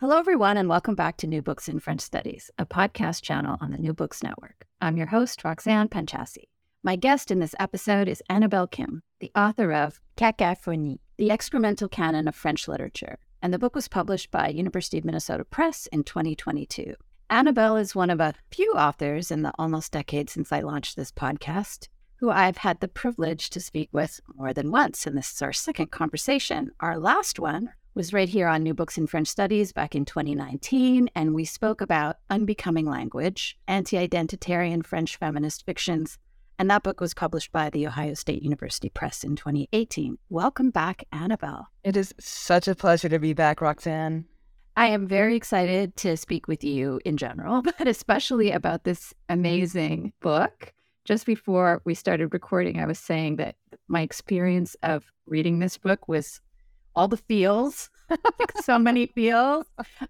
Hello, everyone, and welcome back to New Books in French Studies, a podcast channel on the New Books Network. I'm your host, Roxanne Panchasi. My guest in this episode is Annabel Kim, the author of Cacaphonies, The Excremental Canon of French Literature, and the book was published by University of Minnesota Press in 2022. Annabel is one of a few authors in the almost decade since I launched this podcast who I've had the privilege to speak with more than once, and this is our second conversation. Our last one was right here on New Books in French Studies back in 2019, and we spoke about Unbecoming Language, anti identitarian French feminist fictions. And that book was published by the Ohio State University Press in 2018. Welcome back, Annabel. It is such a pleasure to be back, Roxanne. I am very excited to speak with you in general, but especially about this amazing book. Just before we started recording, I was saying that my experience of reading this book was all the feels, so many feels,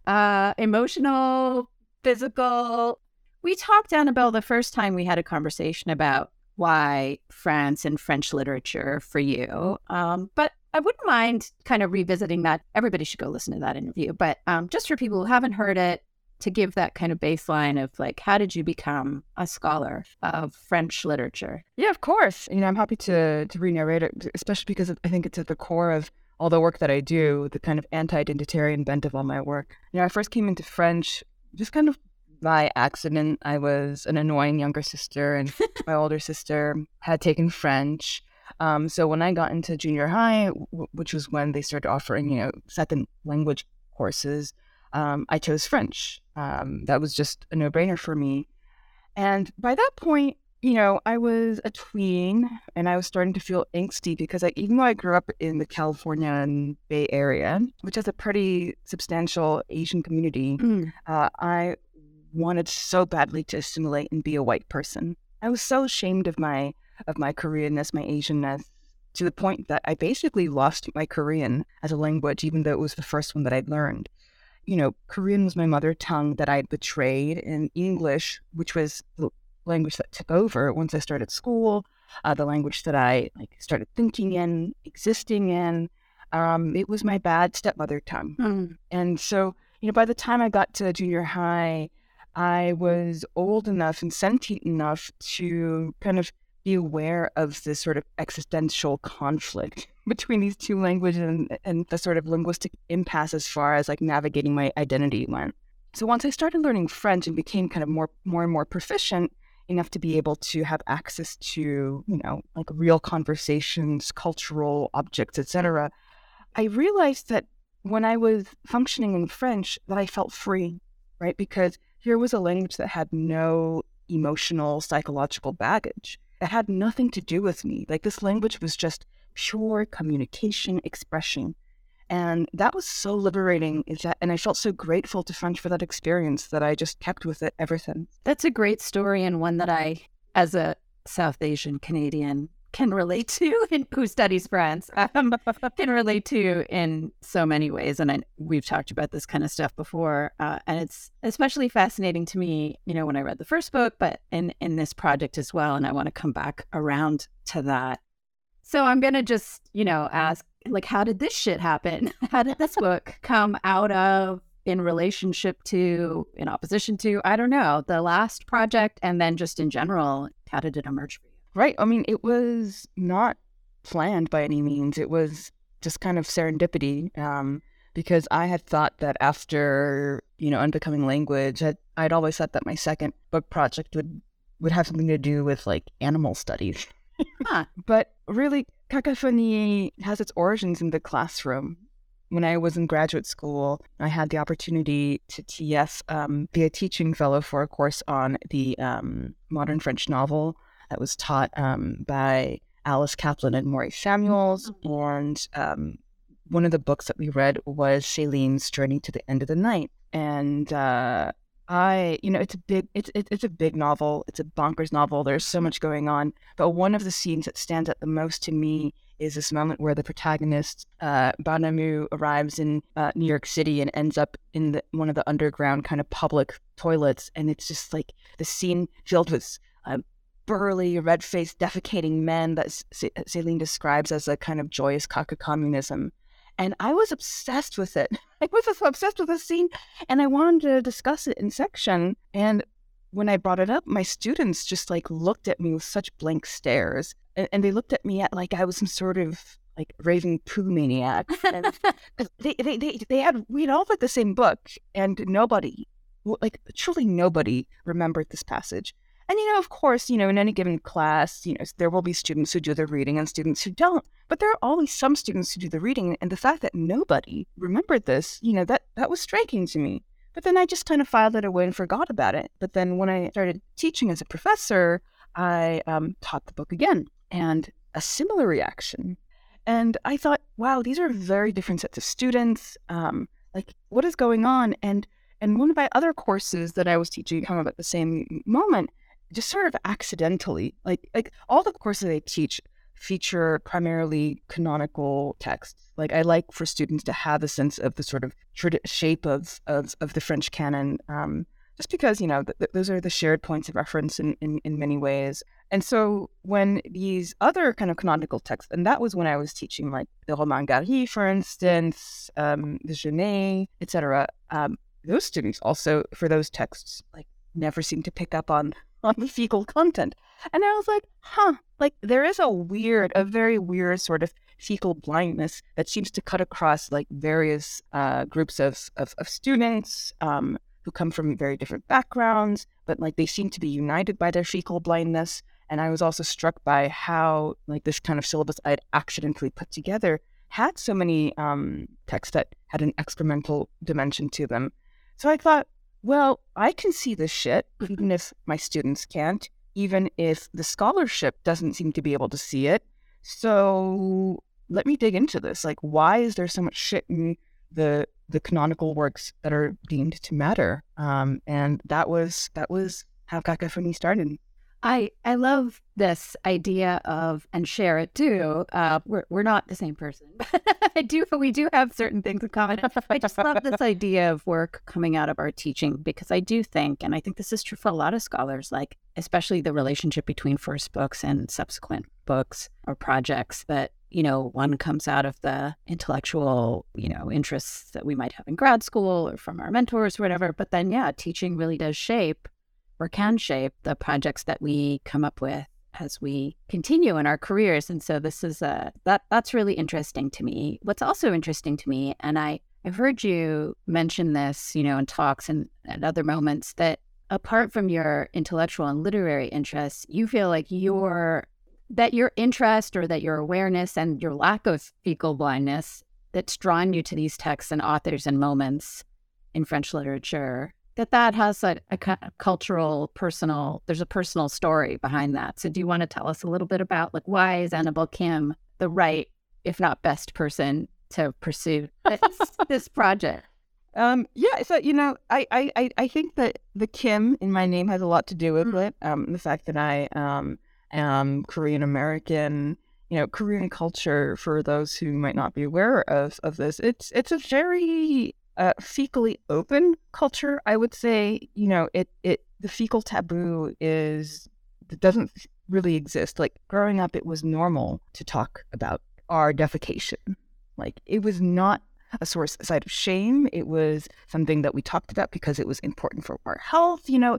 uh, emotional, physical. We talked, Annabel, the first time we had a conversation about why France and French literature for you. Um, but I wouldn't mind kind of revisiting that. Everybody should go listen to that interview. But um, just for people who haven't heard it, to give that kind of baseline of like, how did you become a scholar of French literature? Yeah, of course. You know, I'm happy to to re-narrate it, especially because I think it's at the core of all the work that I do, the kind of anti-identitarian bent of all my work. You know, I first came into French just kind of by accident. I was an annoying younger sister, and my older sister had taken French. Um, so when I got into junior high, w- which was when they started offering, you know, second language courses, um, I chose French. Um, that was just a no-brainer for me. And by that point, you know, I was a tween and I was starting to feel angsty because I, even though I grew up in the California Bay Area, which has a pretty substantial Asian community, mm. uh, I wanted so badly to assimilate and be a white person. I was so ashamed of my of my Koreanness, my Asianness, to the point that I basically lost my Korean as a language, even though it was the first one that I'd learned. You know, Korean was my mother tongue that I'd betrayed, and English, which was language that took over once I started school, uh, the language that I like started thinking in, existing in. Um, it was my bad stepmother tongue, mm. and so you know, by the time I got to junior high, I was old enough and sentient enough to kind of be aware of this sort of existential conflict between these two languages and, and the sort of linguistic impasse as far as like navigating my identity went. So once I started learning French and became kind of more more and more proficient, enough to be able to have access to, you know, like real conversations, cultural objects, etc. I realized that when I was functioning in French, that I felt free, right? Because here was a language that had no emotional, psychological baggage. It had nothing to do with me. Like this language was just pure communication, expression. And that was so liberating. Is that, and I felt so grateful to French for that experience that I just kept with it ever since. That's a great story and one that I, as a South Asian Canadian, can relate to and who studies France um, can relate to in so many ways and I, we've talked about this kind of stuff before uh, and it's especially fascinating to me you know when i read the first book but in in this project as well and i want to come back around to that so i'm going to just you know ask like how did this shit happen? How did this book come out of in relationship to, in opposition to, I don't know, the last project and then just in general, how did it emerge for you? Right. I mean, it was not planned by any means. It was just kind of serendipity. Um, because I had thought that after, you know, unbecoming language, I'd, I'd always thought that my second book project would, would have something to do with like animal studies. Huh. But really, cacophony has its origins in the classroom. When I was in graduate school, I had the opportunity to TF, um, be a teaching fellow for a course on the um, modern French novel that was taught um, by Alice Kaplan and Maurice Samuels. And um, one of the books that we read was Céline's Journey to the End of the Night. And uh, I, you know, it's a big, it's it, it's a big novel. It's a bonkers novel. There's so much going on. But one of the scenes that stands out the most to me is this moment where the protagonist, uh, Bardamu, arrives in uh, New York City and ends up in the, one of the underground kind of public toilets, and it's just like the scene filled with uh, burly, red-faced, defecating men that C- Céline describes as a kind of joyous communism. And I was obsessed with it. I was obsessed with the scene, and I wanted to discuss it in section. And when I brought it up, my students just like looked at me with such blank stares, and, and they looked at me at like I was some sort of like raving poo maniac. They, they, they, they had we'd all read the same book, and nobody, like truly nobody, remembered this passage. And you know, of course, you know, in any given class, you know, there will be students who do the reading and students who don't. But there are always some students who do the reading, and the fact that nobody remembered this, you know, that that was striking to me. But then I just kind of filed it away and forgot about it. But then when I started teaching as a professor, I um, taught the book again, and a similar reaction. And I thought, wow, these are very different sets of students. Um, like, what is going on? And and one of my other courses that I was teaching come up at the same moment, just sort of accidentally, like like all the courses I teach feature primarily canonical texts. Like I like for students to have a sense of the sort of trad- shape of, of of the French canon, um, just because you know th- th- those are the shared points of reference in, in in many ways. And so when these other kind of canonical texts, and that was when I was teaching like the Romain Gary, for instance, um, the Genet, etc. Um, those students also for those texts like never seem to pick up on on the fecal content. And I was like, huh, like there is a weird, a very weird sort of fecal blindness that seems to cut across like various uh, groups of, of, of students um, who come from very different backgrounds, but like they seem to be united by their fecal blindness. And I was also struck by how like this kind of syllabus I'd accidentally put together had so many um, texts that had an experimental dimension to them. So I thought, well, I can see this shit, even if my students can't, even if the scholarship doesn't seem to be able to see it. So let me dig into this. Like, why is there so much shit in the the canonical works that are deemed to matter? Um, and that was that was how cacophony started. I I love this idea of and share it too. Uh, we're we're not the same person, but I do we do have certain things in common. I just love this idea of work coming out of our teaching because I do think, and I think this is true for a lot of scholars, like especially the relationship between first books and subsequent books or projects that you know one comes out of the intellectual you know interests that we might have in grad school or from our mentors or whatever but then yeah teaching really does shape or can shape the projects that we come up with as we continue in our careers. And so this is a that that's really interesting to me. What's also interesting to me and i i've heard you mention this you know in talks and at other moments that apart from your intellectual and literary interests you feel like your that your interest or that your awareness and your lack of fecal blindness that's drawn you to these texts and authors and moments in french literature that that has a, a cultural personal there's a personal story behind that so do you want to tell us a little bit about like why is Annabel Kim the right if not best person to pursue this, this project Um, yeah, so you know, I, I, I- think that the Kim in my name has a lot to do with it. Um, the fact that I um am Korean American, you know, Korean culture. For those who might not be aware of of this, it's it's a very uh, fecally open culture. I would say, you know, it it the fecal taboo is doesn't really exist. Like growing up, it was normal to talk about our defecation. Like it was not a source side of shame. It was something that we talked about because it was important for our health, you know.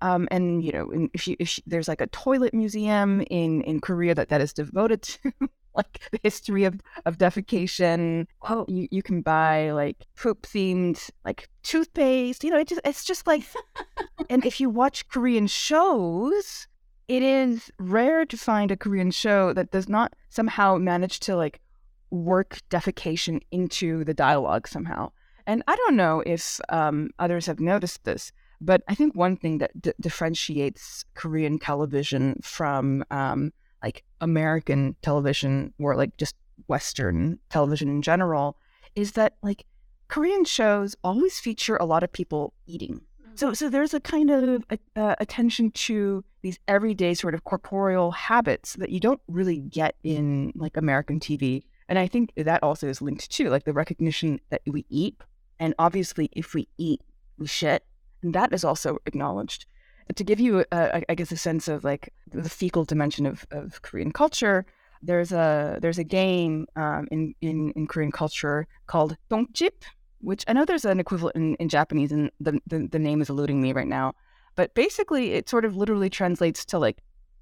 Um, and you know, if you, if you, there's like a toilet museum in in Korea that that is devoted to like the history of, of defecation. Oh, you, you can buy like poop themed like toothpaste. You know, it just it's just like and if you watch Korean shows, it is rare to find a Korean show that does not somehow manage to like work defecation into the dialogue somehow. And I don't know if um, others have noticed this, but I think one thing that d- differentiates Korean television from um, like American television or like just Western television in general is that like Korean shows always feature a lot of people eating. So, so there's a kind of uh, attention to these everyday sort of corporeal habits that you don't really get in like American TV. And I think that also is linked to like the recognition that we eat. And obviously, if we eat, we shit. And that is also acknowledged. To give you, I guess, a sense of like the fecal dimension of, of Korean culture, there's a there's a game um, in, in in Korean culture called Dongjip, which I know there's an equivalent in, in Japanese, and the, the, the name is eluding me right now. But basically, it sort of literally translates to like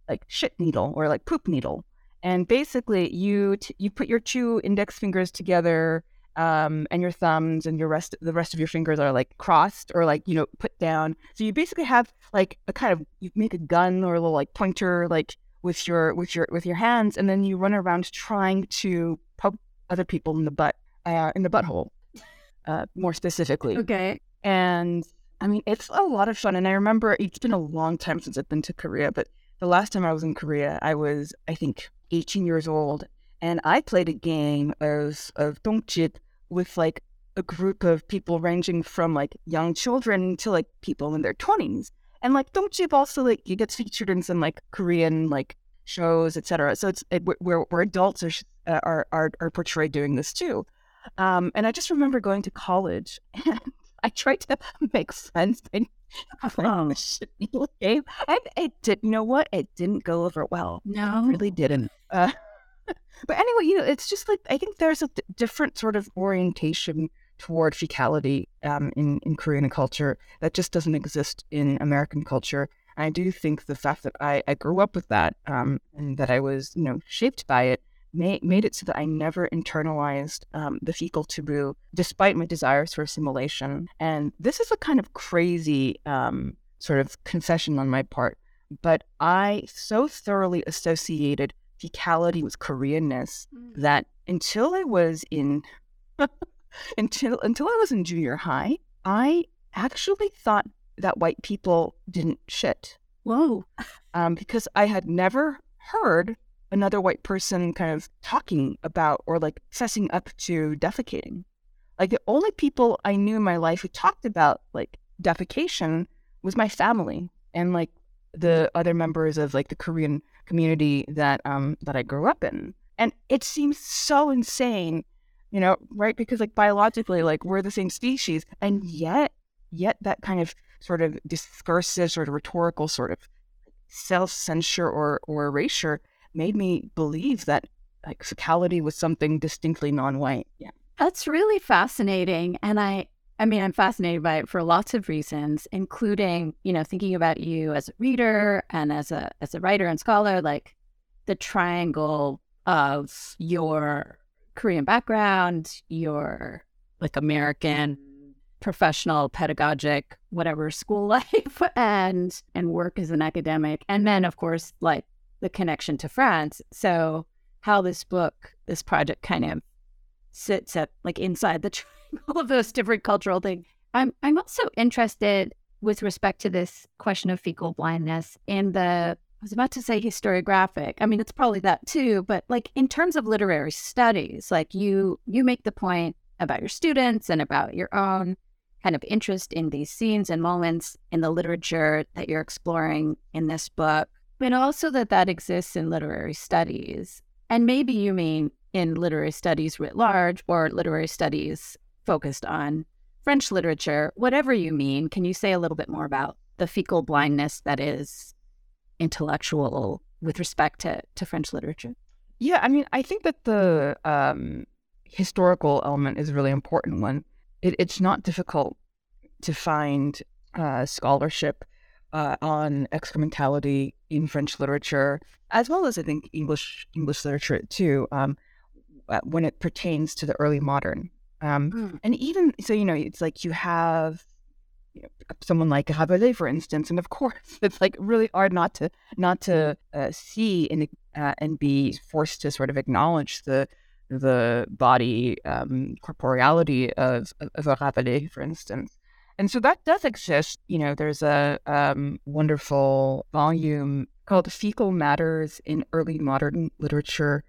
like shit needle or like poop needle. And basically, you t- you put your two index fingers together, um, and your thumbs, and your rest the rest of your fingers are like crossed or like you know put down. So you basically have like a kind of you make a gun or a little like pointer like with your with your with your hands, and then you run around trying to poke other people in the butt uh, in the butthole uh, more specifically. Okay. And I mean, it's a lot of fun. And I remember it's been a long time since I've been to Korea, but the last time I was in Korea, I was, I think, 18 years old. And I played a game of, of Dongjip with like a group of people ranging from like young children to like people in their 20s. And like Dongjip also like it gets featured in some like Korean like shows, etc. So it's it, where where adults are, uh, are are are portrayed doing this too. Um, and I just remember going to college and I tried to make friends and playing the game. And it did, you know what? It didn't go over well. No. It really didn't. Uh, but anyway, you know, it's just like, I think there's a different sort of orientation toward fecality um, in, in Korean culture that just doesn't exist in American culture. And I do think the fact that I, I grew up with that um, and that I was, you know, shaped by it made, made it so that I never internalized um, the fecal taboo, despite my desires for assimilation. And this is a kind of crazy um, sort of confession on my part, but I so thoroughly associated fecality with Koreanness mm. that until I was in until until I was in junior high, I actually thought that white people didn't shit. Whoa. Um, because I had never heard another white person kind of talking about or like fessing up to defecating. Like the only people I knew in my life who talked about like defecation was my family and like the other members of like the Korean community that um that I grew up in. And it seems so insane, you know, right? Because like biologically, like we're the same species, and yet, yet that kind of sort of discursive, sort of rhetorical, sort of self censure or or erasure made me believe that like fecality was something distinctly non-white. Yeah. That's really fascinating. And I I mean, I'm fascinated by it for lots of reasons, including, you know, thinking about you as a reader and as a as a writer and scholar, like the triangle of your Korean background, your like American professional, pedagogic, whatever school life and and work as an academic. And then of course like the connection to France. So how this book, this project kind of sits at like inside the triangle of those different cultural things. I'm I'm also interested with respect to this question of fecal blindness in the I was about to say historiographic. I mean, it's probably that too, but like in terms of literary studies, like you you make the point about your students and about your own kind of interest in these scenes and moments in the literature that you're exploring in this book but also that that exists in literary studies. And maybe you mean in literary studies writ large or literary studies focused on French literature, whatever you mean. Can you say a little bit more about the fecal blindness that is intellectual with respect to, to French literature? Yeah, I mean, I think that the um, historical element is a really important one. It, it's not difficult to find uh, scholarship uh, on excrementality in French literature, as well as I think English English literature too, um, uh, when it pertains to the early modern. Um, mm. And even so, you know, it's like you have you know, someone like Rabelais, for instance, and of course, it's like really hard not to not to uh, see and uh, and be forced to sort of acknowledge the the body um, corporeality of of a Rabelais, for instance. And so that does exist. You know, there's a um, wonderful volume called Fecal Matters in Early Modern Literature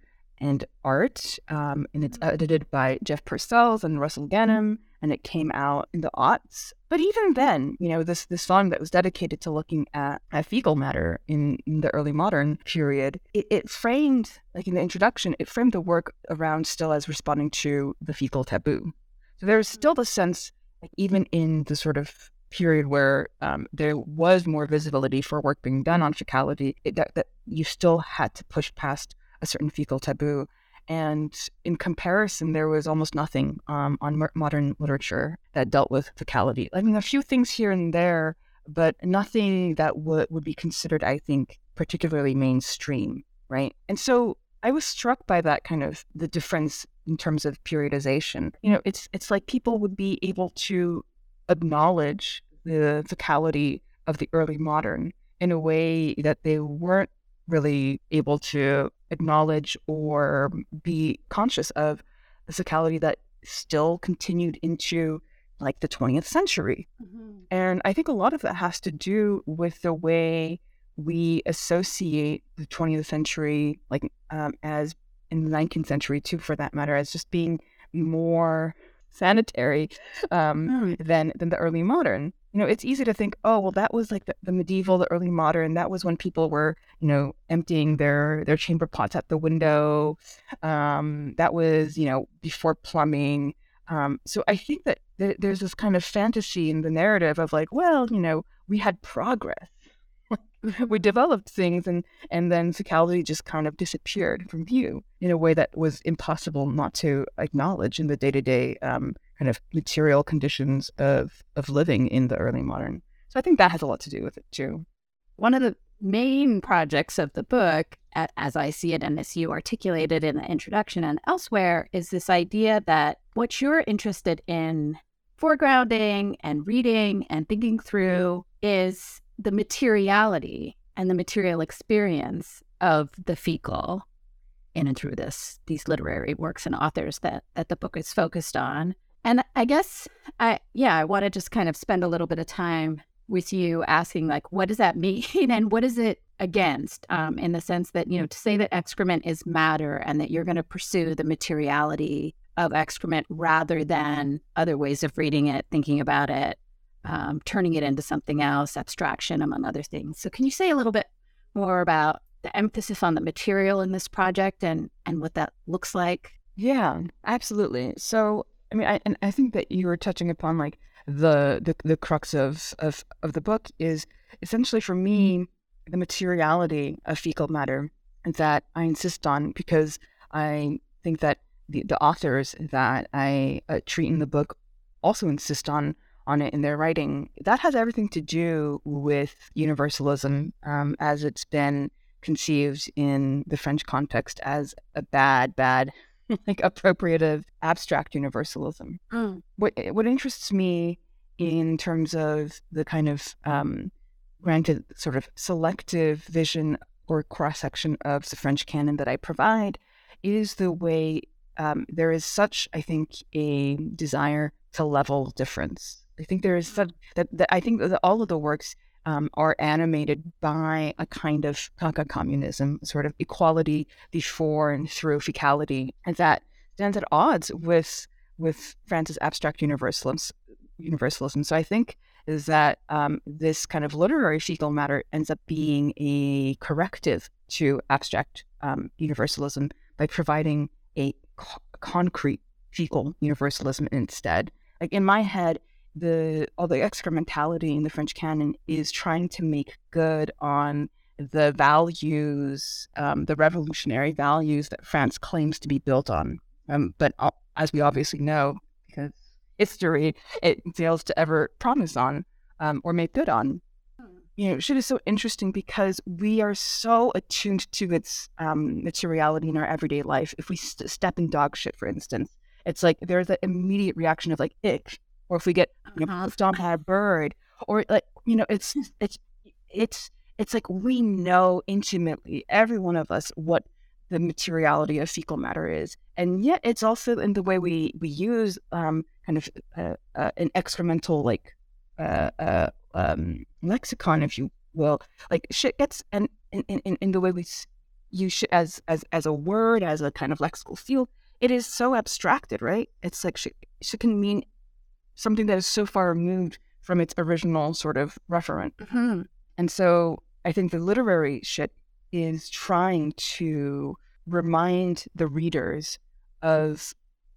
and Art. Um, and it's mm-hmm. edited by Jeff Persels and Russell Ganim, and it came out in the aughts. But even then, you know, this this volume that was dedicated to looking at, at fecal matter in, in the early modern period, it, it framed, like in the introduction, it framed the work around still as responding to the fecal taboo. So there's still the sense like even in the sort of period where um, there was more visibility for work being done on fecality, it, that, that you still had to push past a certain fecal taboo. And in comparison, there was almost nothing um, on modern literature that dealt with fecality. I mean, a few things here and there, but nothing that would would be considered, I think, particularly mainstream, right? And so I was struck by that kind of the difference in terms of periodization. You know, it's it's like people would be able to acknowledge the fecality of the early modern in a way that they weren't really able to acknowledge or be conscious of the fecality that still continued into like the 20th century. Mm-hmm. And I think a lot of that has to do with the way we associate the 20th century, like um, as in the 19th century too, for that matter, as just being more sanitary um, mm. than than the early modern. You know, it's easy to think, oh, well, that was like the, the, medieval, the early modern. That was when people were, you know, emptying their their chamber pots at the window. Um, that was, you know, before plumbing. Um, so I think that th- there's this kind of fantasy in the narrative of like, well, you know, we had progress we developed things and and then fecality just kind of disappeared from view in a way that was impossible not to acknowledge in the day-to-day um, kind of material conditions of of living in the early modern so i think that has a lot to do with it too one of the main projects of the book as i see it and as you articulated in the introduction and elsewhere is this idea that what you're interested in foregrounding and reading and thinking through is the materiality and the material experience of the fecal in and through this these literary works and authors that that the book is focused on. And I guess I yeah, I want to just kind of spend a little bit of time with you asking like what does that mean and what is it against um, in the sense that you know to say that excrement is matter and that you're going to pursue the materiality of excrement rather than other ways of reading it thinking about it um, turning it into something else, abstraction, among other things. So, can you say a little bit more about the emphasis on the material in this project and and what that looks like? Yeah, absolutely. So, I mean, I, and I think that you were touching upon like the the, the crux of, of of the book is essentially for me the materiality of fecal matter that I insist on because I think that the, the authors that I uh, treat in the book also insist on on it in their writing, that has everything to do with universalism um, as it's been conceived in the French context as a bad, bad, like appropriative, abstract universalism. Mm. What what interests me in terms of the kind of um, granted sort of selective vision or cross section of the French canon that I provide is the way um, there is such, I think, a desire to level difference I think there is some, that, that I think that all of the works um, are animated by a kind of Kaka communism, sort of equality before and through fecality, and that stands at odds with with France's abstract universalism. Universalism. So I think is that um, this kind of literary fecal matter ends up being a corrective to abstract um, universalism by providing a co- concrete fecal universalism instead. Like in my head, the all the excrementality in the French canon is trying to make good on the values, um, the revolutionary values that France claims to be built on. Um, but uh, as we obviously know, because history, it fails to ever promise on um, or make good on. you know, shit is so interesting because we are so attuned to its um, materiality in our everyday life. If we st- step in dog shit, for instance, it's like there's an immediate reaction of like ick, or if we get you know, on by a bird, or like you know, it's it's it's it's like we know intimately every one of us what the materiality of fecal matter is, and yet it's also in the way we we use um, kind of uh, uh, an excremental like uh, uh um, lexicon, if you will. Like shit gets and in, in, in the way we use shit as as as a word, as a kind of lexical field, it is so abstracted, right? It's like shit, shit can mean something that is so far removed from its original sort of referent. Mm-hmm. And so I think the literary shit is trying to remind the readers of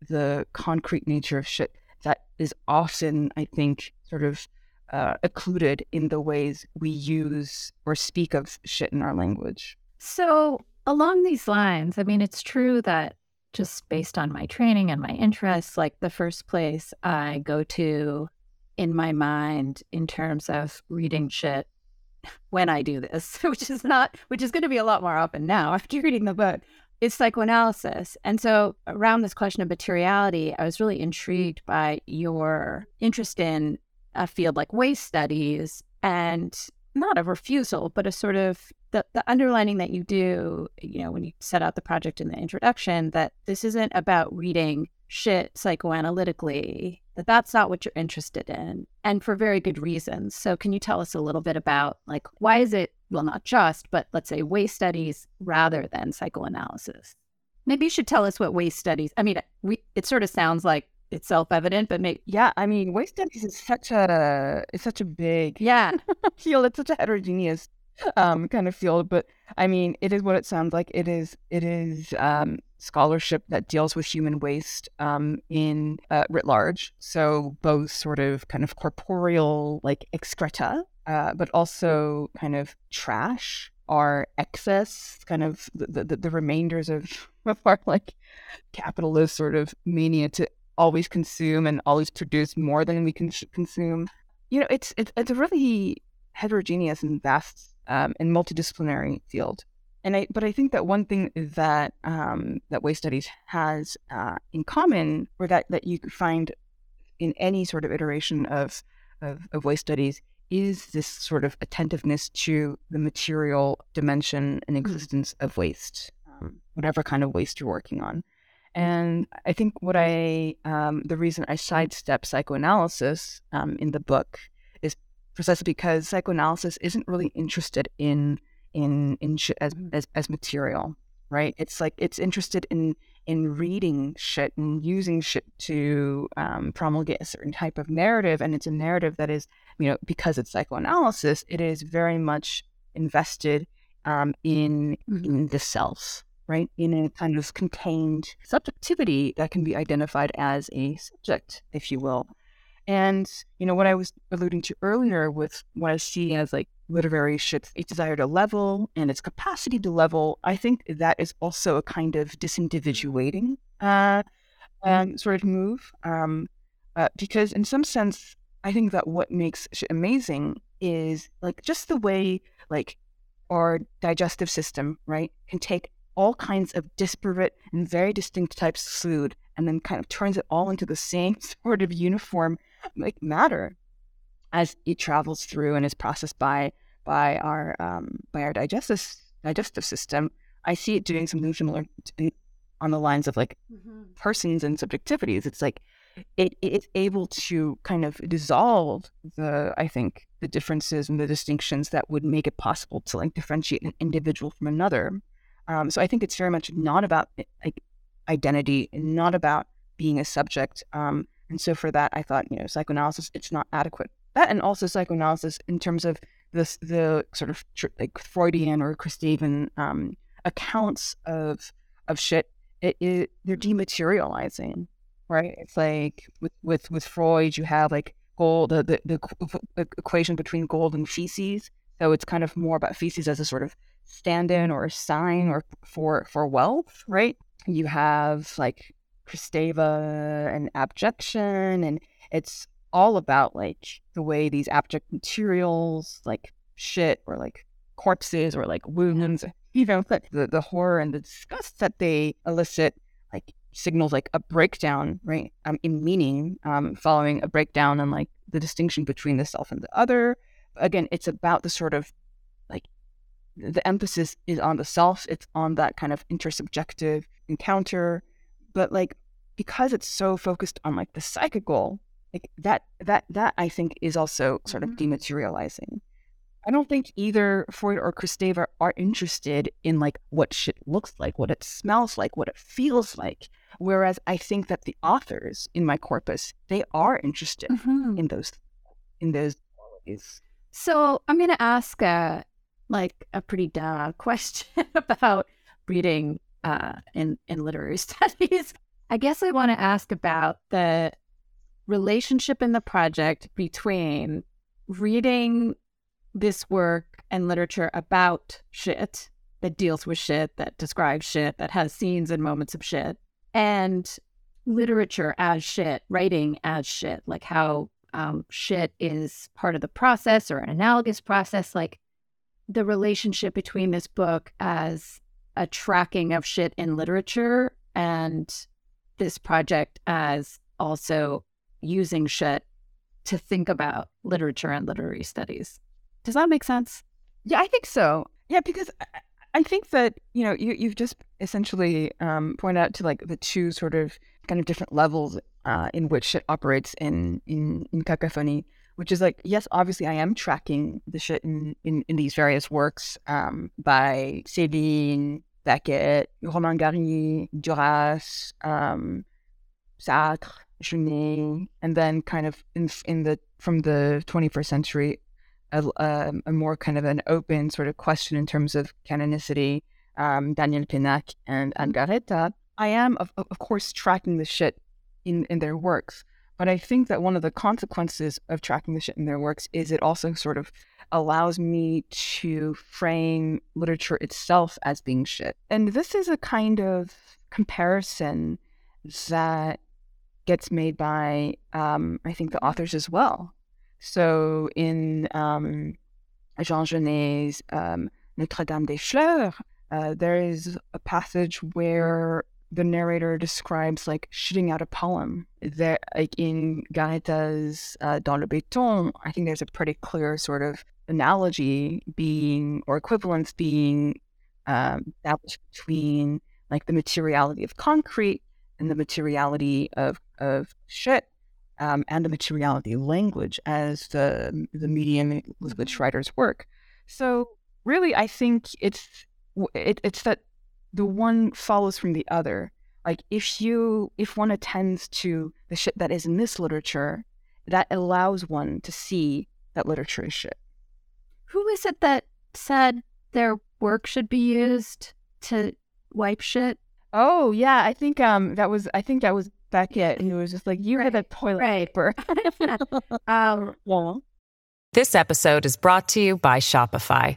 the concrete nature of shit that is often, I think, sort of uh, occluded in the ways we use or speak of shit in our language. So, along these lines, I mean, it's true that just based on my training and my interests, like the first place I go to in my mind in terms of reading shit when I do this, which is not, which is going to be a lot more often now after reading the book, is psychoanalysis. And so, around this question of materiality, I was really intrigued by your interest in a field like waste studies and not a refusal, but a sort of the, the underlining that you do, you know, when you set out the project in the introduction, that this isn't about reading shit psychoanalytically, that that's not what you're interested in, and for very good reasons. So, can you tell us a little bit about, like, why is it, well, not just, but let's say waste studies rather than psychoanalysis? Maybe you should tell us what waste studies. I mean, we it sort of sounds like it's self-evident, but maybe yeah. I mean, waste studies is such a it's such a big yeah field. It's such a heterogeneous um kind of field, but I mean, it is what it sounds like. It is it is um scholarship that deals with human waste um in uh, writ large. So both sort of kind of corporeal like excreta, uh, but also kind of trash our excess, kind of the, the, the remainders of, of our like capitalist sort of mania to always consume and always produce more than we can consume. You know, it's it's, it's a really heterogeneous and vast um, and multidisciplinary field. And I, but I think that one thing that um, that waste studies has uh, in common, or that that you find in any sort of iteration of, of of waste studies, is this sort of attentiveness to the material dimension and mm-hmm. existence mm-hmm. of waste, um, whatever kind of waste you're working on. And I think what I, um, the reason I sidestep psychoanalysis um, in the book precisely because psychoanalysis isn't really interested in in in sh- as, mm. as as material, right? It's like it's interested in in reading shit and using shit to um, promulgate a certain type of narrative, and it's a narrative that is, you know, because it's psychoanalysis, it is very much invested um, in mm-hmm. in the self, right, in a kind of contained subjectivity that can be identified as a subject, if you will. And, you know, what I was alluding to earlier with what I see as like literary shit, its desire to level and its capacity to level, I think that is also a kind of disindividuating uh, um, sort of move. Um, uh, because in some sense, I think that what makes shit amazing is like just the way like our digestive system, right, can take all kinds of disparate and very distinct types of food and then kind of turns it all into the same sort of uniform like matter as it travels through and is processed by by our um, by our digestive digestive system. I see it doing something similar to, on the lines of like mm-hmm. persons and subjectivities. It's like it it's able to kind of dissolve the I think the differences and the distinctions that would make it possible to like differentiate an individual from another um, so I think it's very much not about like identity, and not about being a subject. Um, and so for that, I thought, you know, psychoanalysis, it's not adequate. That and also psychoanalysis in terms of this, the sort of tr- like Freudian or Gustavian um, accounts of of shit. It, it, they're dematerializing, right? It's like with with with Freud, you have like gold, the, the the equation between gold and feces. So it's kind of more about feces as a sort of stand-in or a sign or for for wealth, right? You have like Kristeva and abjection, and it's all about like the way these abject materials like shit or like corpses or like wounds, you know, the, the horror and the disgust that they elicit, like signals like a breakdown, right? Um, in meaning, um, following a breakdown and like the distinction between the self and the other. Again, it's about the sort of like the emphasis is on the self. It's on that kind of intersubjective encounter, but like because it's so focused on like the psychical, like that that that I think is also sort of mm-hmm. dematerializing. I don't think either Freud or Kristeva are interested in like what shit looks like, what it smells like, what it feels like. Whereas I think that the authors in my corpus, they are interested mm-hmm. in those in those qualities. So I'm gonna ask a like a pretty duh question about reading uh, in in literary studies. I guess I want to ask about the relationship in the project between reading this work and literature about shit that deals with shit, that describes shit, that has scenes and moments of shit, and literature as shit, writing as shit, like how um, shit is part of the process or an analogous process, like the relationship between this book as a tracking of shit in literature and this project as also using shit to think about literature and literary studies. Does that make sense? Yeah, I think so. Yeah, because I think that you know you you've just essentially um, pointed out to like the two sort of kind of different levels uh, in which shit operates in in in cacophony, which is like yes, obviously I am tracking the shit in in, in these various works um, by Céline, Beckett, Romain Gary, Duras, um, Sartre, Genet, and then kind of in in the from the 21st century, a, a, a more kind of an open sort of question in terms of canonicity, um, Daniel Pennac and Anne Garréta. I am of, of course tracking the shit in in their works, but I think that one of the consequences of tracking the shit in their works is it also sort of allows me to frame literature itself as being shit. And this is a kind of comparison that gets made by, um, I think, the authors as well. So in um, Jean Genet's um, Notre Dame des Fleurs, uh, there is a passage where the narrator describes like shooting out a poem. There, like in Garréta's uh, Dans le béton, I think there's a pretty clear sort of analogy being or equivalence being um, established between like the materiality of concrete and the materiality of of shit um, and the materiality of language as the the medium with which writers work. So really, I think it's it, it's that the one follows from the other. Like if you if one attends to the shit that is in this literature, that allows one to see that literature is shit. Who is it that said their work should be used to wipe shit? Oh yeah, I think um that was I think that was Beckett who was just like you right. had a toilet right. paper. um, yeah. This episode is brought to you by Shopify.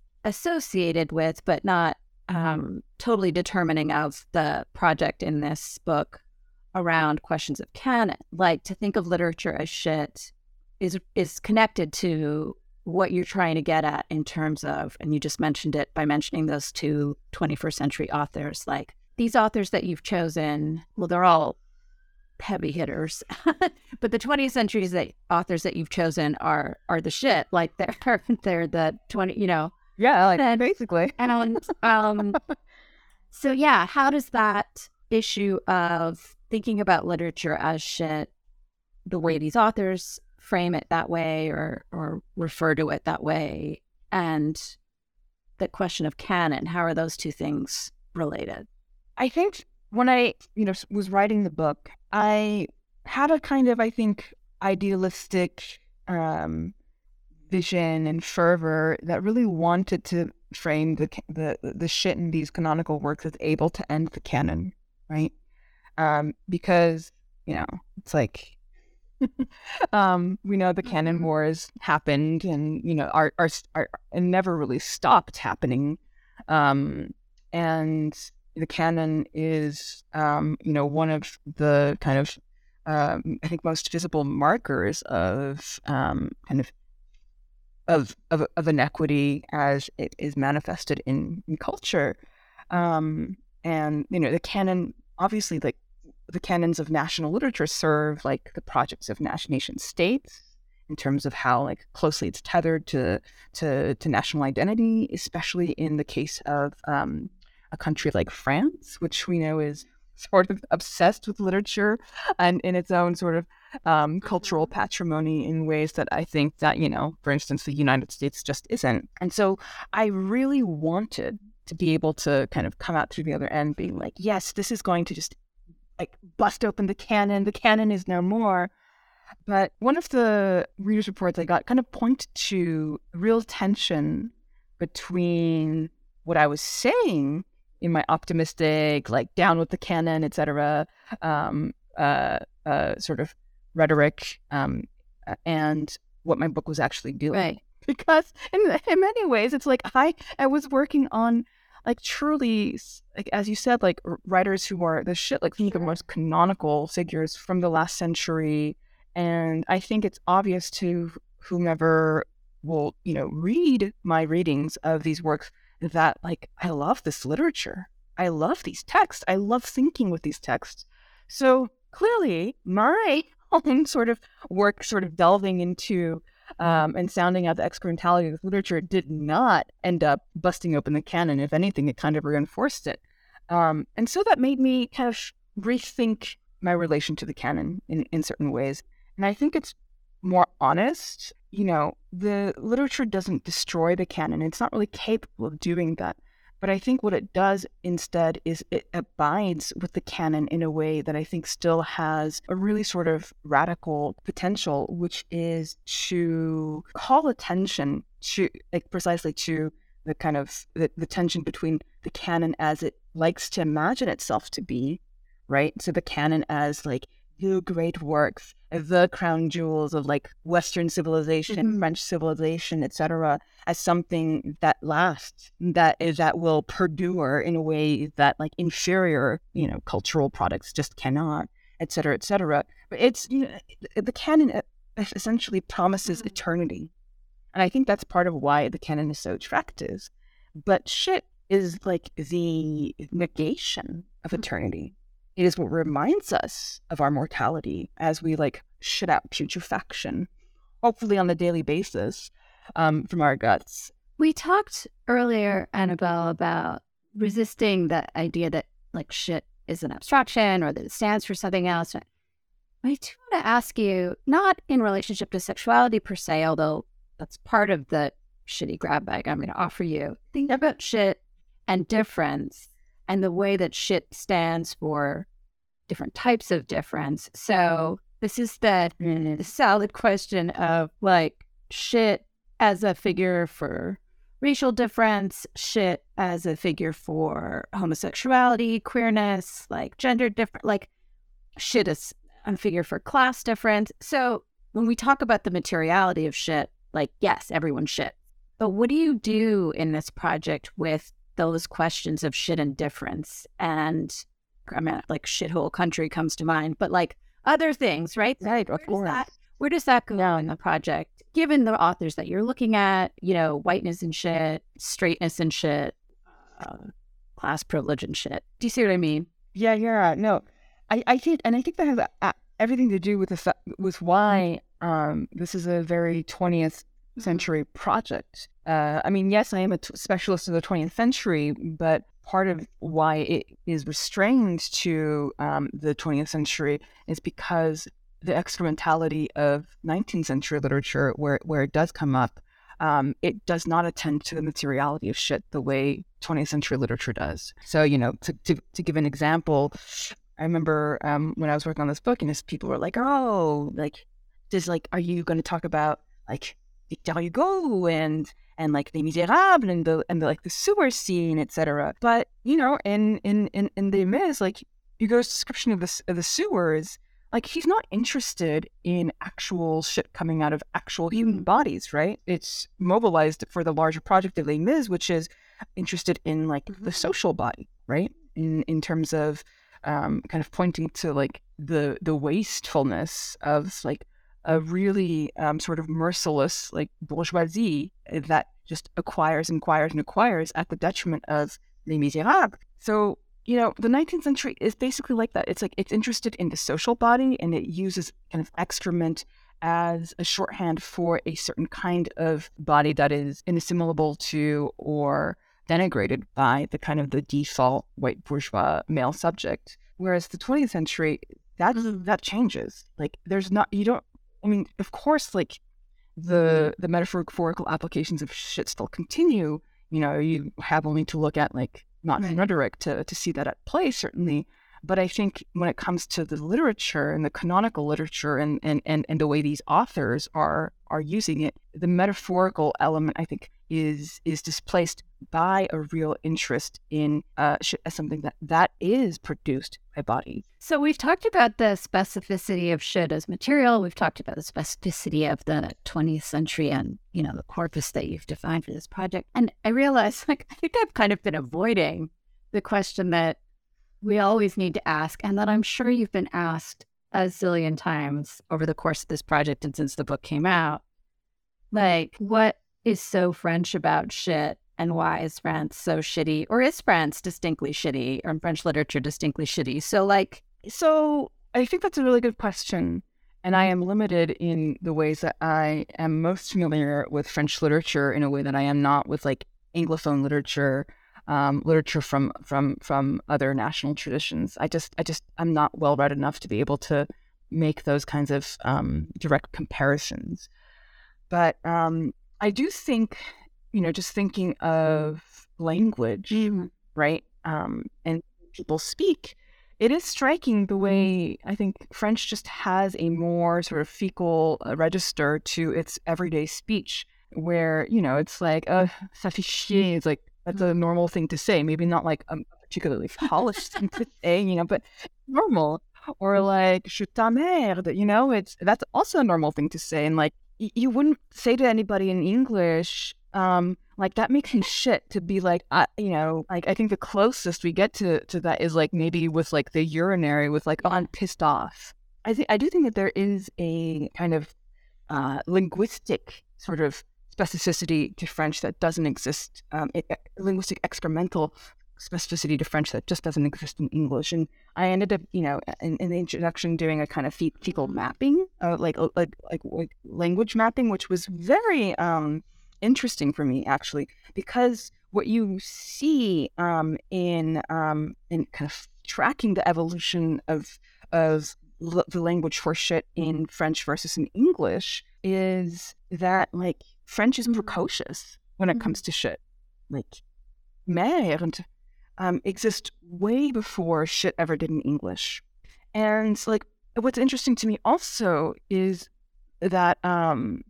associated with, but not um, totally determining of the project in this book around questions of canon. Like to think of literature as shit is is connected to what you're trying to get at in terms of, and you just mentioned it by mentioning those two 21st century authors. Like these authors that you've chosen, well, they're all heavy hitters, but the 20th century that authors that you've chosen are are the shit. Like they're they're the 20, you know. Yeah, like and, basically. And um, so yeah, how does that issue of thinking about literature as shit, the way these authors frame it that way or or refer to it that way and the question of canon how are those two things related i think when i you know was writing the book i had a kind of i think idealistic um vision and fervor that really wanted to frame the the the shit in these canonical works as able to end the canon, right? Um, because you know it's like um, we know the canon Mm-hmm. wars happened, and you know are are, are and never really stopped happening, um, and the canon is um, you know one of the kind of um, I think most visible markers of um, kind of of, of of inequity as it is manifested in, in culture, um, and you know the canon obviously like the canons of national literature serve like the projects of nation states in terms of how like closely it's tethered to to to national identity, especially in the case of um, a country like France, which we know is sort of obsessed with literature and in its own sort of um, cultural patrimony in ways that I think that you know, for instance, the United States just isn't. And so I really wanted to be able to kind of come out through the other end, being like, yes, this is going to just like bust open the canon. The canon is no more. But one of the readers' reports I got kind of pointed to real tension between what I was saying in my optimistic, like down with the canon, etc., um, uh, uh, sort of rhetoric, um, uh, and what my book was actually doing. Right. Because in in many ways, it's like I I was working on like truly, like as you said, like writers who are the shit, like some of the most canonical figures from the last century, and I think it's obvious to whomever will you know read my readings of these works that like I love this literature. I love these texts. I love thinking with these texts. So clearly, my own sort of work, sort of delving into um, and sounding out the experimentality of this literature, did not end up busting open the canon. If anything, it kind of reinforced it. Um, and so that made me kind of rethink my relation to the canon in, in certain ways. And I think it's more honest. You know, the literature doesn't destroy the canon. It's not really capable of doing that. But I think what it does instead is it abides with the canon in a way that I think still has a really sort of radical potential, which is to call attention to, like, precisely to the kind of the, the tension between the canon as it likes to imagine itself to be, right? So the canon as like the great works, the crown jewels of like Western civilization, Mhm. French civilization, etc., as something that lasts, that is that will perdure in a way that like inferior, you know, cultural products just cannot, etc., cetera, et cetera. But it's you know, the canon essentially promises eternity, and I think that's part of why the canon is so attractive. But shit is like the negation of eternity. It is what reminds us of our mortality as we like shit out putrefaction, hopefully on a daily basis, um, from our guts. We talked earlier, Annabel, about resisting the idea that like shit is an abstraction or that it stands for something else. I do want to ask you, not in relationship to sexuality per se, although that's part of the shitty grab bag I'm going to offer you. Think about shit and difference and the way that shit stands for different types of difference. So mm-hmm. this is the, mm-hmm. the solid question of like shit as a figure for racial difference, shit as a figure for homosexuality, queerness, like gender different, like shit as a figure for class difference. So when we talk about the materiality of shit, like yes, everyone shit. But what do you do in this project with those questions of shit and difference? And I mean, like shithole country comes to mind, but like other things, right? Right, Where of does course. that where does that go in the project? Given the authors that you're looking at, you know, whiteness and shit, straightness and shit, uh, class privilege and shit. Do you see what I mean? Yeah, yeah, no, I, I think, and I think that has uh, everything to do with the with why um, this is a very 20th century project. Uh, I mean, yes, I am a t- specialist of the 20th century, but part of why it is restrained to um, the 20th century is because the experimentality of 19th century literature, where where it does come up, um, it does not attend to the materiality of shit the way 20th century literature does. So, you know, to, to, to give an example, I remember um, when I was working on this book, and people were like, "Oh, like, does like, are you going to talk about like Victor Hugo and and like Les Miserables and the and the, like the sewer scene, etc. But you know, in in in in Les Mis, like Hugo's description of the of the sewers, like he's not interested in actual shit coming out of actual human bodies, right? It's mobilized for the larger project of Les Mis, which is interested in like the mm-hmm. social body, right? In in terms of um, kind of pointing to like the the wastefulness of like a really um, sort of merciless like bourgeoisie that just acquires and acquires and acquires at the detriment of Les Miserables. So you know the 19th century is basically like that. It's like it's interested in the social body and it uses kind of excrement as a shorthand for a certain kind of body that is inassimilable to or denigrated by the kind of the default white bourgeois male subject. Whereas the 20th century, that that changes. Like there's not you don't. I mean, of course, like mm-hmm. the the metaphorical applications of shit still continue. You know, you have only to look at like not right. rhetoric to to see that at play certainly. But I think when it comes to the literature and the canonical literature and, and, and, and the way these authors are are using it, the metaphorical element I think is is displaced by a real interest in uh, something that that is produced by bodies. So we've talked about the specificity of shit as material. We've talked about the specificity of the 20th century and you know the corpus that you've defined for this project. And I realize, like, I think I've kind of been avoiding the question that we always need to ask, and that I'm sure you've been asked a zillion times over the course of this project and since the book came out. Like, what is so French about shit? And why is France so shitty? Or is France distinctly shitty or French literature distinctly shitty? So, like, so I think that's a really good question. And I am limited in the ways that I am most familiar with French literature in a way that I am not with like Anglophone literature um, literature from from from other national traditions. I just I just I'm not well read enough to be able to make those kinds of um, direct comparisons. But um, I do think, you know, just thinking of language, mm-hmm. right, um, and people speak. It is striking the way I think French just has a more sort of fecal uh, register to its everyday speech, where you know it's like, uh, ça fait chier. It's like that's a normal thing to say. Maybe not like a particularly polished thing to say, you know, but normal. Or like je t'emmerde, you know, it's that's also a normal thing to say. And like y- you wouldn't say to anybody in English, um, like that makes me shit to be like, I, you know, like I think the closest we get to to that is like maybe with like the urinary with like, oh, I'm pissed off. I think I do think that there is a kind of uh, linguistic sort of specificity to French that doesn't exist, um, it, linguistic excremental specificity to French that just doesn't exist in English. And I ended up, you know, in, in the introduction doing a kind of fecal mapping, uh, like, like, like like language mapping, which was very um, interesting for me actually, because what you see um, in um, in kind of tracking the evolution of of l- the language for shit in French versus in English is that like French is precocious when it comes mm-hmm. to shit. Like, merde um, exists way before shit ever did in English. And like, what's interesting to me also is that um,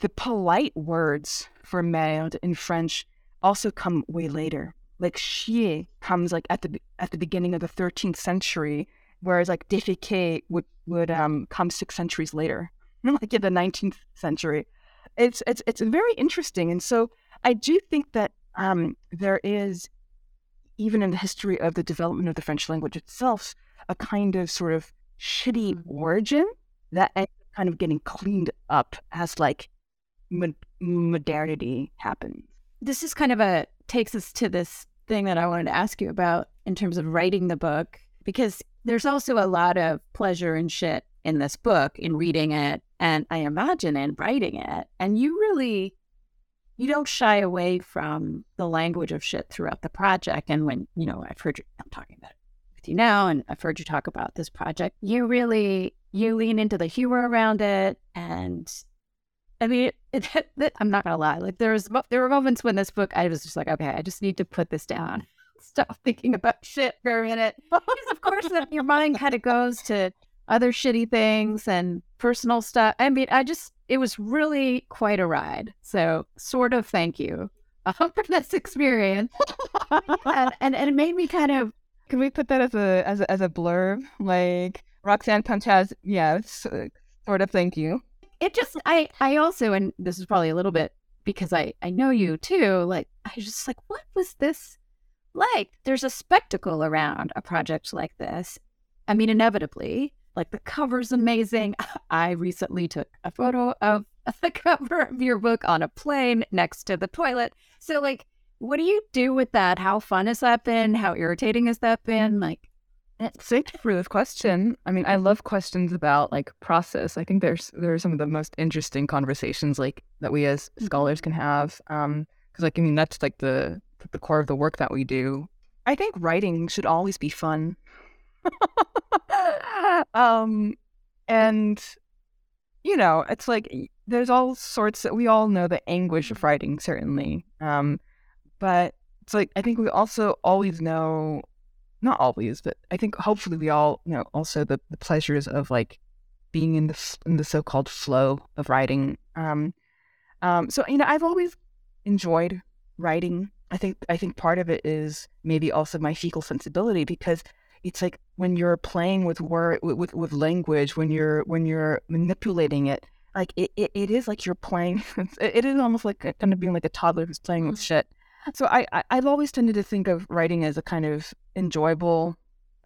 the polite words for merde in French also come way later. Like chier comes like at the at the beginning of the 13th century, whereas like defequer would would um, come six centuries later, like in the 19th century it's it's it's very interesting, and so I do think that um, there is, even in the history of the development of the French language itself, a kind of sort of shitty origin that kind of getting cleaned up as like modernity happens. This is kind of a takes us to this thing that I wanted to ask you about in terms of writing the book because there's also a lot of pleasure and shit in this book in reading it and I imagine in writing it. And you really you don't shy away from the language of shit throughout the project. And when, you know, I've heard you I'm talking about it with you now and I've heard you talk about this project, you really you lean into the humor around it and I mean, it, it, it, I'm not gonna lie. Like there was, there were moments when this book, I was just like, okay, I just need to put this down, stop thinking about shit for a minute. because of course, your mind kind of goes to other shitty things and personal stuff. I mean, I just, it was really quite a ride. So, sort of thank you um, for this experience. and, and, and it made me kind of. Can we put that as a as a, as a blurb? Like Roxanne Panchasi, yes, uh, sort of thank you. It just, I, I also, and this is probably a little bit because I, I know you too. Like, I just like, what was this like? There's a spectacle around a project like this. I mean, inevitably, like the cover's amazing. I recently took a photo of the cover of your book on a plane next to the toilet. So, like, what do you do with that? How fun has that been? How irritating has that been? Like, Thank you for this question. I mean, I love questions about like process. I think there's there are some of the most interesting conversations like that we as scholars can have. Um, because like I mean that's like the the core of the work that we do. I think writing should always be fun. um, and you know, it's like there's all sorts that we all know the anguish of writing, certainly. Um, but it's like I think we also always know, not always, but I think hopefully we all you know also the, the pleasures of like being in the in the so-called flow of writing. Um, um, so you know, I've always enjoyed writing. I think I think part of it is maybe also my fecal sensibility because it's like when you're playing with word with, with language when you're when you're manipulating it like it, it, it is like you're playing it is almost like kind of being like a toddler who's playing with mm-hmm. shit so I, I i've always tended to think of writing as a kind of enjoyable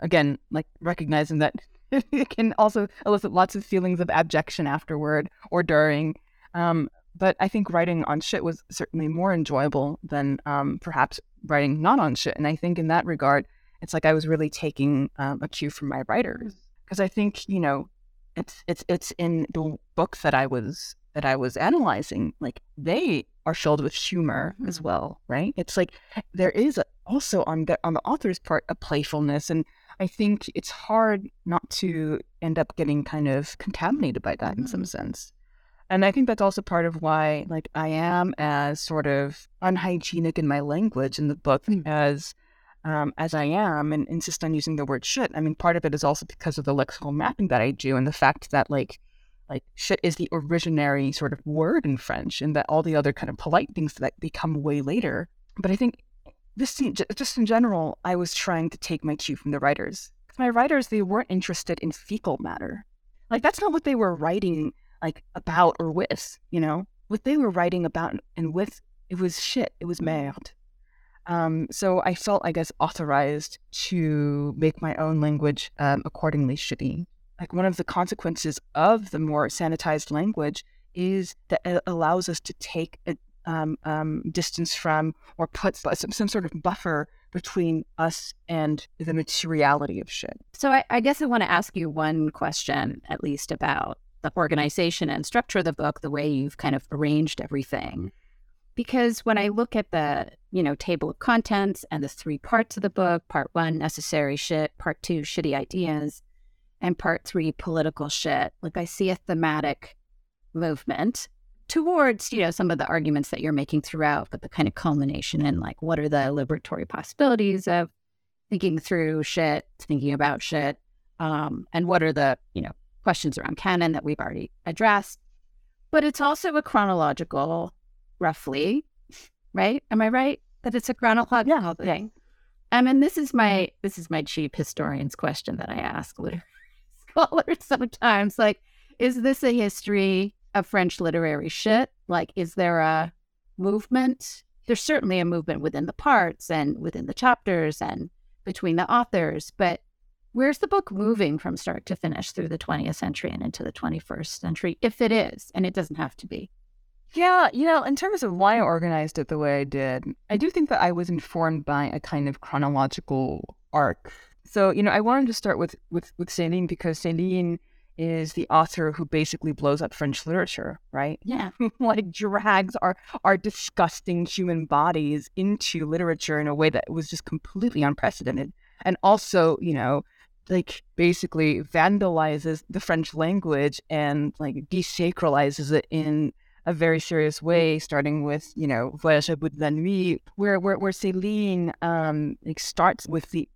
again like recognizing that it can also elicit lots of feelings of abjection afterward or during um, but I think writing on shit was certainly more enjoyable than um, perhaps writing not on shit. And I think in that regard, it's like I was really taking um, a cue from my writers because I think you know it's it's it's in the books that I was that I was analyzing like they are filled with humor mm-hmm. as well right it's like there is a, also on the on the author's part a playfulness and I think it's hard not to end up getting kind of contaminated by that mm-hmm. in some sense and I think that's also part of why like I am as sort of unhygienic in my language in the book mm-hmm. as um, as I am and insist on using the word shit. I mean, part of it is also because of the lexical mapping that I do and the fact that like like shit is the originary sort of word in French and that all the other kind of polite things that they come way later. But I think this just in general, I was trying to take my cue from the writers. My writers, they weren't interested in fecal matter. Like that's not what they were writing like about or with, you know? What they were writing about and with, it was shit. It was merde. Um, so I felt, I guess, authorized to make my own language um, accordingly shitty. Like one of the consequences of the more sanitized language is that it allows us to take a um, um distance from or put some, some sort of buffer between us and the materiality of shit. So I, I guess I want to ask you one question, at least about the organization and structure of the book, the way you've kind of arranged everything because when I look at the, you know, table of contents and the three parts of the book, part one, necessary shit, part two, shitty ideas, and part three, political shit, like I see a thematic movement towards, you know, some of the arguments that you're making throughout, but the kind of culmination in like what are the liberatory possibilities of thinking through shit, thinking about shit, um, and what are the, you know, questions around canon that we've already addressed. But it's also a chronological roughly, right? Am I right that it's a chronological yeah, thing? I mean, this is my this is my cheap historian's question that I ask literary scholars sometimes. Like, is this a history of French literary shit? Like, is there a movement? There's certainly a movement within the parts and within the chapters and between the authors, but where's the book moving from start to finish through the 20th century and into the 21st century, if it is? And it doesn't have to be. Yeah, you know, in terms of why I organized it the way I did, I do think that I was informed by a kind of chronological arc. So, you know, I wanted to start with with with Céline because Céline is the author who basically blows up French literature, right? Yeah. like drags our our disgusting human bodies into literature in a way that was just completely unprecedented. And also, you know, like basically vandalizes the French language and like desacralizes it in a very serious way, starting with, you know, Voyage au bout de la nuit, where, where, where Céline um, like starts with the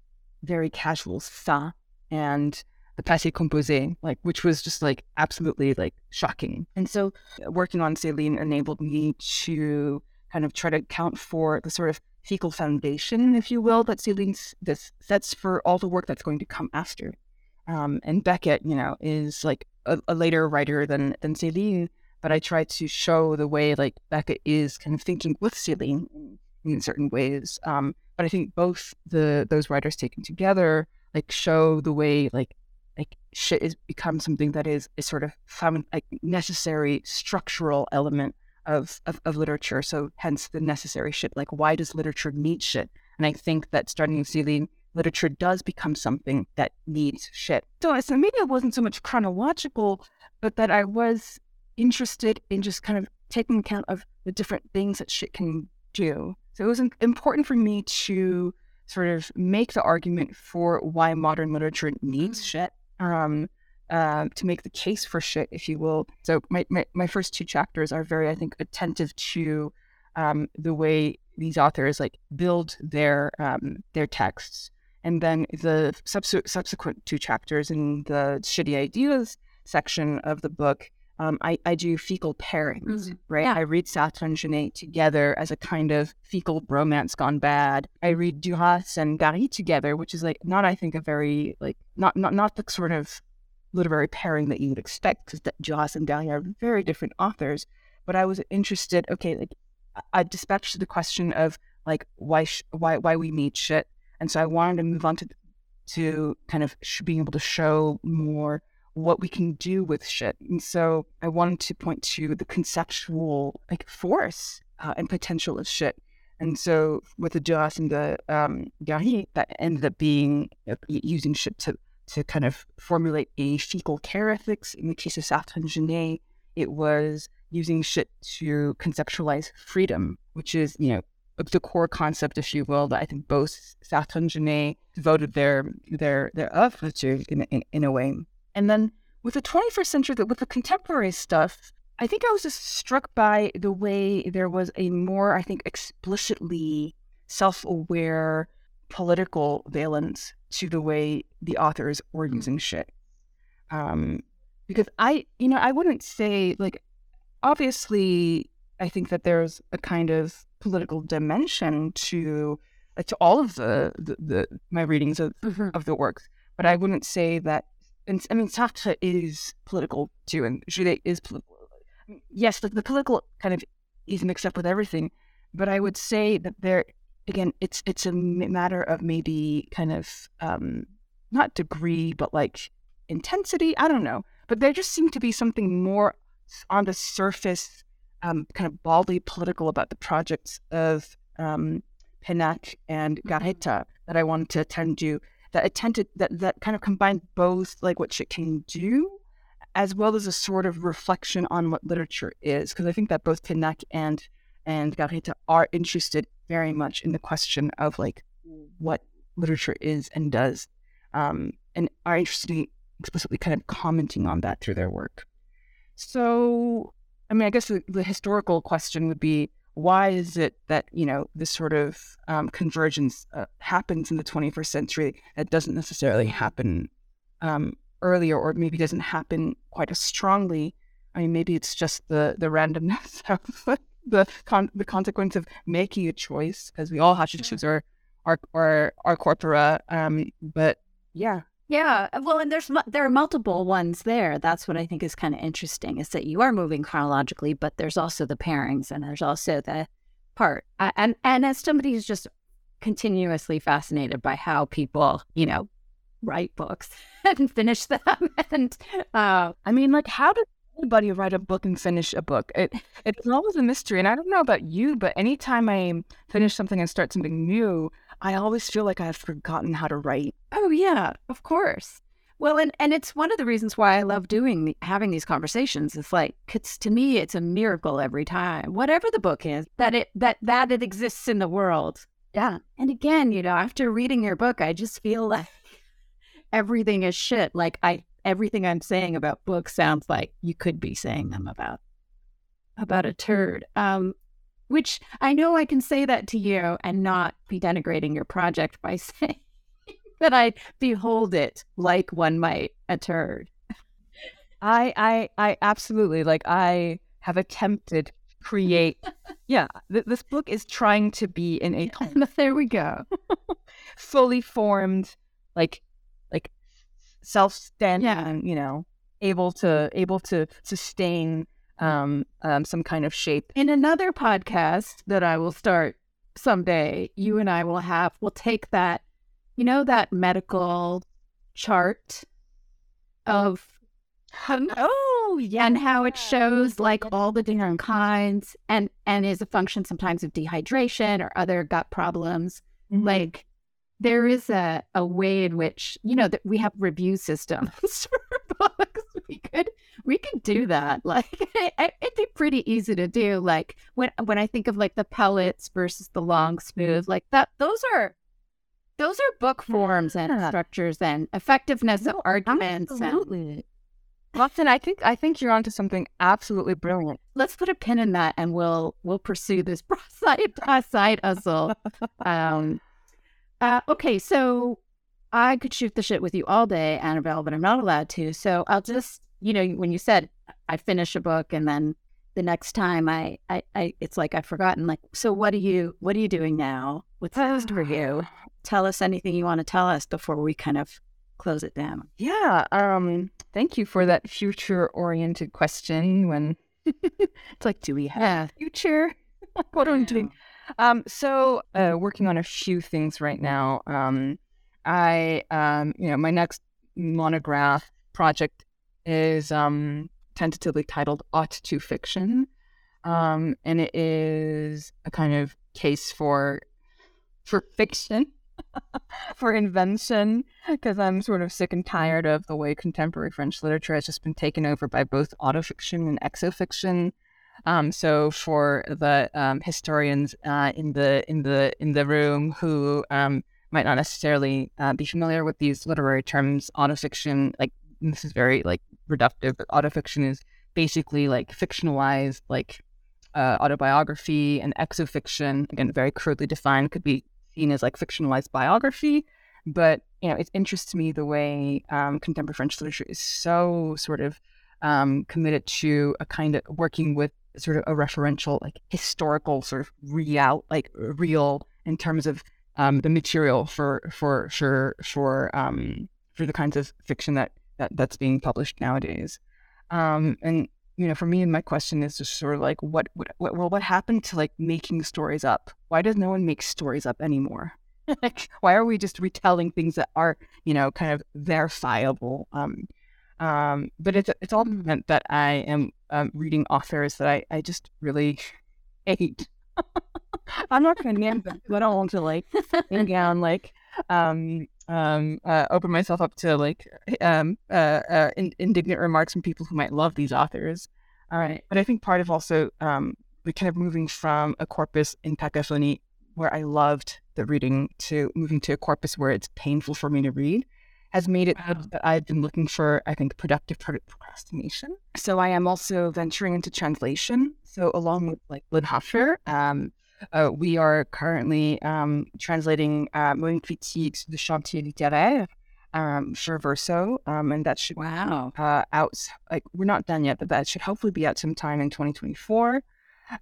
very casual ça and the passé composé, like which was just like absolutely like shocking. And so working on Céline enabled me to kind of try to account for the sort of fecal foundation, if you will, that Céline this sets for all the work that's going to come after. Um, and Beckett, you know, is like a, a, later writer than than Céline, but I try to show the way like Beckett is kind of thinking with Céline in, in certain ways. Um, but I think both the those writers taken together like show the way like like shit is become something that is is sort of found like necessary structural element of, of, of literature. So hence the necessary shit. Like why does literature need shit? And I think that starting with Céline, literature does become something that needs shit. So, so maybe it wasn't so much chronological, but that I was interested in just kind of taking account of the different things that shit can do. So it was important for me to sort of make the argument for why modern literature needs mm. shit. Um, uh, to make the case for shit, if you will. So my, my, my first two chapters are very, I think, attentive to um, the way these authors like build their um, their texts, and then the subs- subsequent two chapters in the shitty ideas section of the book. Um, I, I do fecal pairings, mm-hmm. right? Yeah. I read Sartre and Genet together as a kind of fecal romance gone bad. I read Duras and Gary together, which is like not, I think, a very like not not not the sort of literary pairing that you would expect because Joss and Dahlia are very different authors. But I was interested. Okay, like I dispatched the question of like why sh- why why we need shit, and so I wanted to move on to to kind of sh- being able to show more what we can do with shit. And so I wanted to point to the conceptual like force uh, and potential of shit. And so with the Joss and the um, that ended up being uh, using shit to to kind of formulate a fecal care ethics. In the case of Sartre and Genet, it was using shit to conceptualize freedom, which is, you know, the core concept, if you will, that I think both Sartre and Genet devoted their their their oeuvre to in, in, in a way. And then with the 21st century, with the contemporary stuff, I think I was just struck by the way there was a more, I think, explicitly self-aware political valence to the way the authors were mm. using shit. Um, because I, you know, I wouldn't say like, obviously, I think that there's a kind of political dimension to uh, to all of the, the, the my readings of mm-hmm. of the works, but I wouldn't say that. And I mean, Sartre is political too, and Genet is political. Yes, like the political kind of is mixed up with everything, but I would say that there again, it's it's a matter of maybe kind of um, not degree, but like intensity. I don't know, but there just seemed to be something more on the surface, um, kind of baldly political about the projects of um, Pennac and mm-hmm. That I wanted to attend to. That attended that that kind of combined both like what shit can do, as well as a sort of reflection on what literature is. Because I think that both Pennac and and Garréta are interested very much in the question of like what literature is and does, um, and are interested in explicitly kind of commenting on that through their work. So, I mean, I guess the, the historical question would be why is it that you know this sort of um, convergence uh, happens in the 21st century that doesn't necessarily happen um, earlier, or maybe doesn't happen quite as strongly? I mean, maybe it's just the the randomness of the con- the consequence of making a choice because we all have to choose our our our, our corpora. Um, but yeah, yeah. Well, and there's there are multiple ones there. That's what I think is kind of interesting is that you are moving chronologically, but there's also the pairings and there's also the part. And and as somebody who's just continuously fascinated by how people, you know, write books and finish them, and uh, I mean, like, how did anybody write a book and finish a book. It it's always a mystery, and I don't know about you, but anytime I finish something and start something new, I always feel like I've forgotten how to write. Oh yeah, of course. Well, and and it's one of the reasons why I love doing having these conversations. It's like it's to me, it's a miracle every time, whatever the book is, that it that that it exists in the world. Yeah. And again, you know, after reading your book, I just feel like everything is shit. Like I everything I'm saying about books sounds like you could be saying them about about a turd. Um, which I know I can say that to you and not be denigrating your project by saying that I behold it like one might a turd. I I I absolutely like I have attempted create yeah th- this book is trying to be in a there we go. fully formed like like self-standing Yeah. you know able to able to sustain um um some kind of shape. In another podcast that I will start someday, you and I will have we'll take that, you know, that medical chart of oh yeah. and how it shows like all the different kinds and and is a function sometimes of dehydration or other gut problems. Mm-hmm. like there is a, a way in which you know that we have review systems we could we could do that like it, it'd be pretty easy to do like when when i think of like the pellets versus the long smooth like that those are those are book forms and Yeah. structures and effectiveness of No, arguments and absolutely Watson, I think I think you're onto something absolutely brilliant. let's put a pin in that and we'll we'll pursue this side side hustle. Um, uh, okay, so I could shoot the shit with you all day, Annabel, but I'm not allowed to. So I'll just, you know, when you said I finish a book and then the next time I, I, I it's like I've forgotten. Like, so what are you, what are you doing now? What's next for you? Tell us anything you want to tell us before we kind of close it down. Yeah. Um. Thank you for that future-oriented question. When it's like, do we have future? what are we doing? Um. So, uh, working on a few things right now. Um. I um. You know, my next monograph project is um tentatively titled "Ought to Fiction," um, and it is a kind of case for for fiction for invention because I'm sort of sick and tired of the way contemporary French literature has just been taken over by both autofiction and exofiction. Um, so for the um, historians uh, in the in the in the room who um, might not necessarily uh, be familiar with these literary terms, autofiction, like this is very like reductive, but autofiction is basically like fictionalized, like uh, autobiography, and exofiction, again very crudely defined, could be seen as like fictionalized biography. But you know, it interests me the way um, contemporary French literature is so sort of um, committed to a kind of working with sort of a referential, like historical sort of real, like real in terms of um, the material for for for for um, for the kinds of fiction that, that that's being published nowadays. Um, and you know, for me, my question is just sort of like, what, what, what, well, what happened to like making stories up? Why does no one make stories up anymore? like, why are we just retelling things that are, you know, kind of verifiable? Um, um, but it's it's all meant that I am um, reading authors that I, I just really hate. I'm not going to name them. 'cause I don't want to like bring down like um um uh, open myself up to like um uh, uh in- indignant remarks from people who might love these authors. All right, but I think part of also um we kind of moving from a corpus in Cacaphonie where I loved the reading to moving to a corpus where it's painful for me to read has made it Wow. that I've been looking for, I think, productive procrastination. So I am also venturing into translation. So along with like Lynne Huffer, um, uh, we are currently um, translating uh, Monique Wittig de Chantier Littéraire um, for Verso, um, and that should Wow. uh, out. Like we're not done yet, but that should hopefully be out sometime in 2024.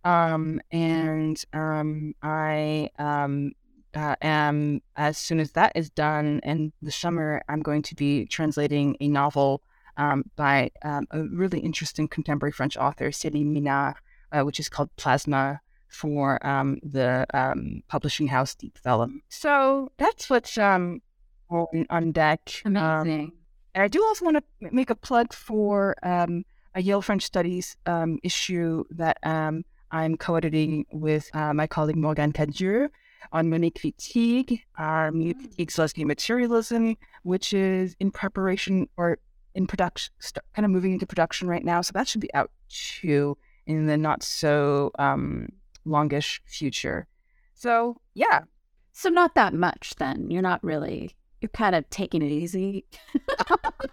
Um, and um, I um, uh, am as soon as that is done in the summer, I'm going to be translating a novel um, by um, a really interesting contemporary French author, Céline Minard, uh, which is called Plasma for um, the um, publishing house Deep Vellum. So that's what's um, on, on deck. Um, Amazing. and I do also want to make a plug for um, a Yale French Studies um, issue that um, I'm co-editing with uh, my colleague Morgan Cadieux on Monique Wittig, our Monique Wittig's Lesbian Materialism, which is in preparation or in production, st- kind of moving into production right now. So that should be out too in the not so um, longish future. So yeah, So not that much then. You're not really you're kind of taking it easy.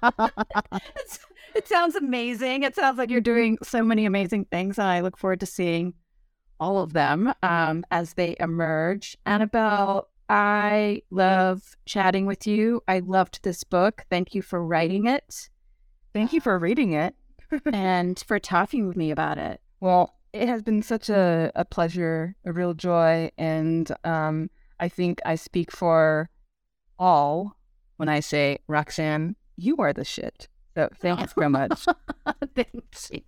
It's- it sounds amazing. It sounds like you're doing so many amazing things and I look forward to seeing all of them um, as they emerge. Annabel, I love chatting with you. I loved this book. Thank you for writing it Thank you for reading it. and for talking with me about it. Well, it has been such a, a pleasure, a real joy. And um, I think I speak for all when I say, Roxanne, you are the shit. So thanks so much. Thank you.